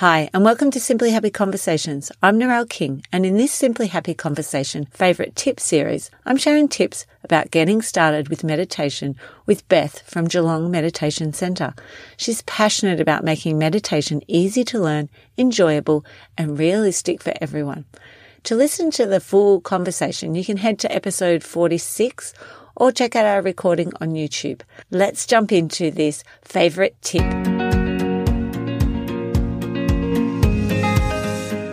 Hi, and welcome to Simply Happy Conversations. I'm Narelle King, and in this Simply Happy Conversation favorite tip series, I'm sharing tips about getting started with meditation with Beth from Geelong Meditation Centre. She's passionate about making meditation easy to learn, enjoyable, and realistic for everyone. To listen to the full conversation, you can head to episode 46 or check out our recording on YouTube. Let's jump into this favorite tip.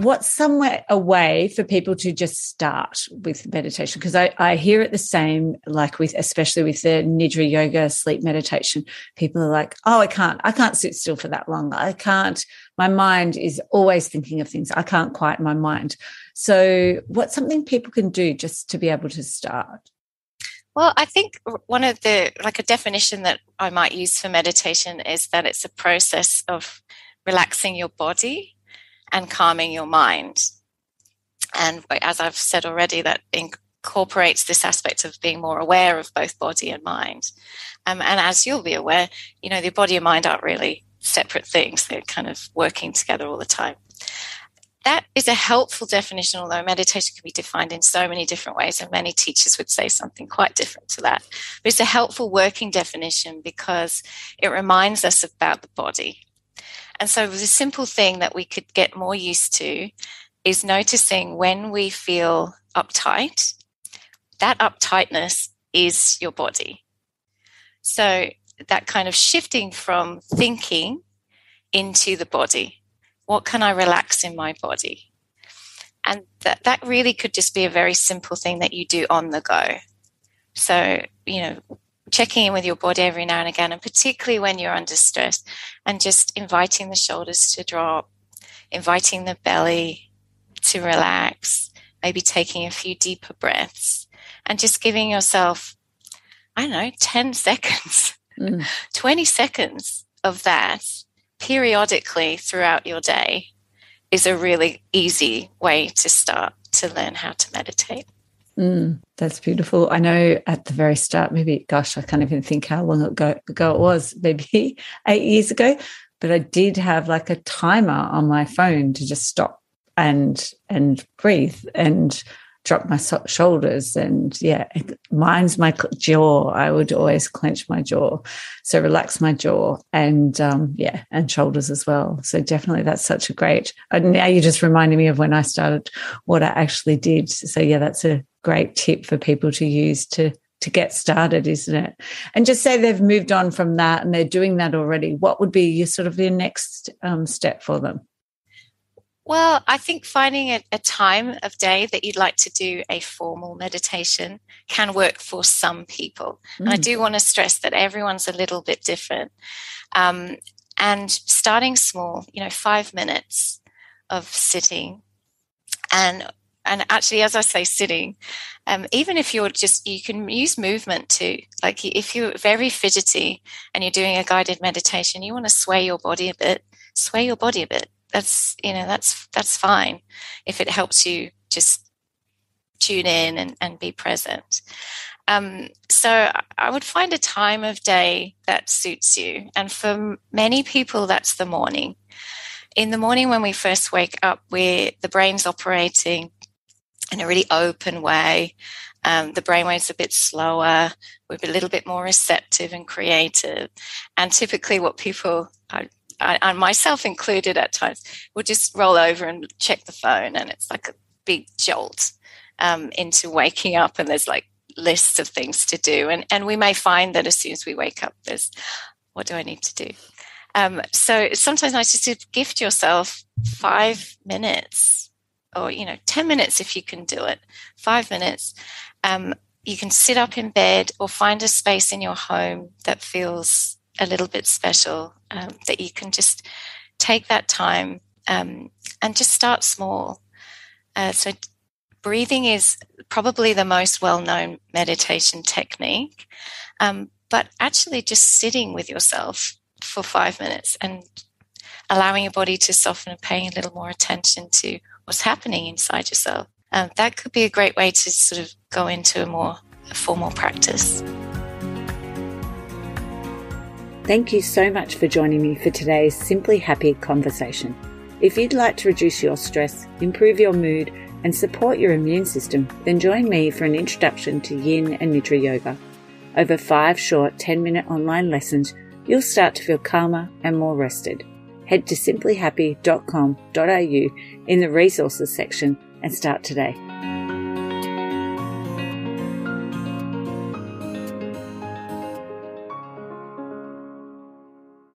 what's somewhere a way for people to just start with meditation? Because I, I hear it the same like with especially with the nidra yoga sleep meditation. People are like oh i can't i can't sit still for that long. I can't my mind is always thinking of things. I can't quiet my mind. So what's something people can do just to be able to start? Well, I think one of the, like a definition that I might use for meditation is that it's a process of relaxing your body and calming your mind. And as I've said already, that incorporates this aspect of being more aware of both body and mind. Um, and as you'll be aware, you know, the body and mind aren't really separate things, they're kind of working together all the time. That is a helpful definition, although meditation can be defined in so many different ways, and many teachers would say something quite different to that. But it's a helpful working definition because it reminds us about the body and so the simple thing that we could get more used to is noticing when we feel uptight, that uptightness is your body. So that kind of shifting from thinking into the body. What can I relax in my body? And that, that really could just be a very simple thing that you do on the go. So, you know, checking in with your body every now and again, and particularly when you're under stress, and just inviting the shoulders to drop, inviting the belly to relax, maybe taking a few deeper breaths, and just giving yourself, I don't know, 10 seconds, mm. 20 seconds of that periodically throughout your day is a really easy way to start to learn how to meditate. Mm, that's beautiful. I know at the very start, maybe, gosh, I can't even think how long ago, ago it was, maybe eight years ago, but I did have like a timer on my phone to just stop and and breathe and drop my so- shoulders and yeah mine's my jaw. I would always clench my jaw. So relax my jaw and um, yeah and shoulders as well. So definitely that's such a great and now you're just reminding me of when i started what i actually did. So yeah that's a great tip for people to use to to get started isn't it and just say they've moved on from that and they're doing that already what would be your sort of your next um, step for them well, I think finding a, a, time of day that you'd like to do a formal meditation can work for some people. Mm. And I mm. do want to stress that everyone's a little bit different. Um, and starting small, you know, five minutes of sitting and and actually as i say sitting um, even if you're just you can use movement too like if you're very fidgety and you're doing a guided meditation you want to sway your body a bit sway your body a bit. That's you know that's that's fine if it helps you just tune in and, and be present. Um, so i would find a time of day that suits you. And for many people that's the morning. In the morning when we first wake up where the brain's operating in a really open way. Um, the brainwave's a bit slower. We're a little bit more receptive and creative. And typically what people I, and myself included at times, will just roll over and check the phone, and it's like a big jolt um, into waking up, and there's like lists of things to do, and and we may find that as soon as we wake up, there's what do I need to do? Um, so sometimes I just gift yourself five minutes, or you know, ten minutes if you can do it. Five minutes. Um, you can sit up in bed or find a space in your home that feels a little bit special um, that you can just take that time um, and just start small. Uh, so, breathing is probably the most well known meditation technique. Um, but actually, just sitting with yourself for five minutes and allowing your body to soften and paying a little more attention to what's happening inside yourself. Um, that could be a great way to sort of go into a more formal practice. Thank you so much for joining me for today's Simply Happy conversation. If you'd like to reduce your stress, improve your mood, and support your immune system, then join me for an introduction to Yin and Nidra Yoga. Over five short 10 minute online lessons, you'll start to feel calmer and more rested. Head to simplyhappy.com.au in the resources section and start today.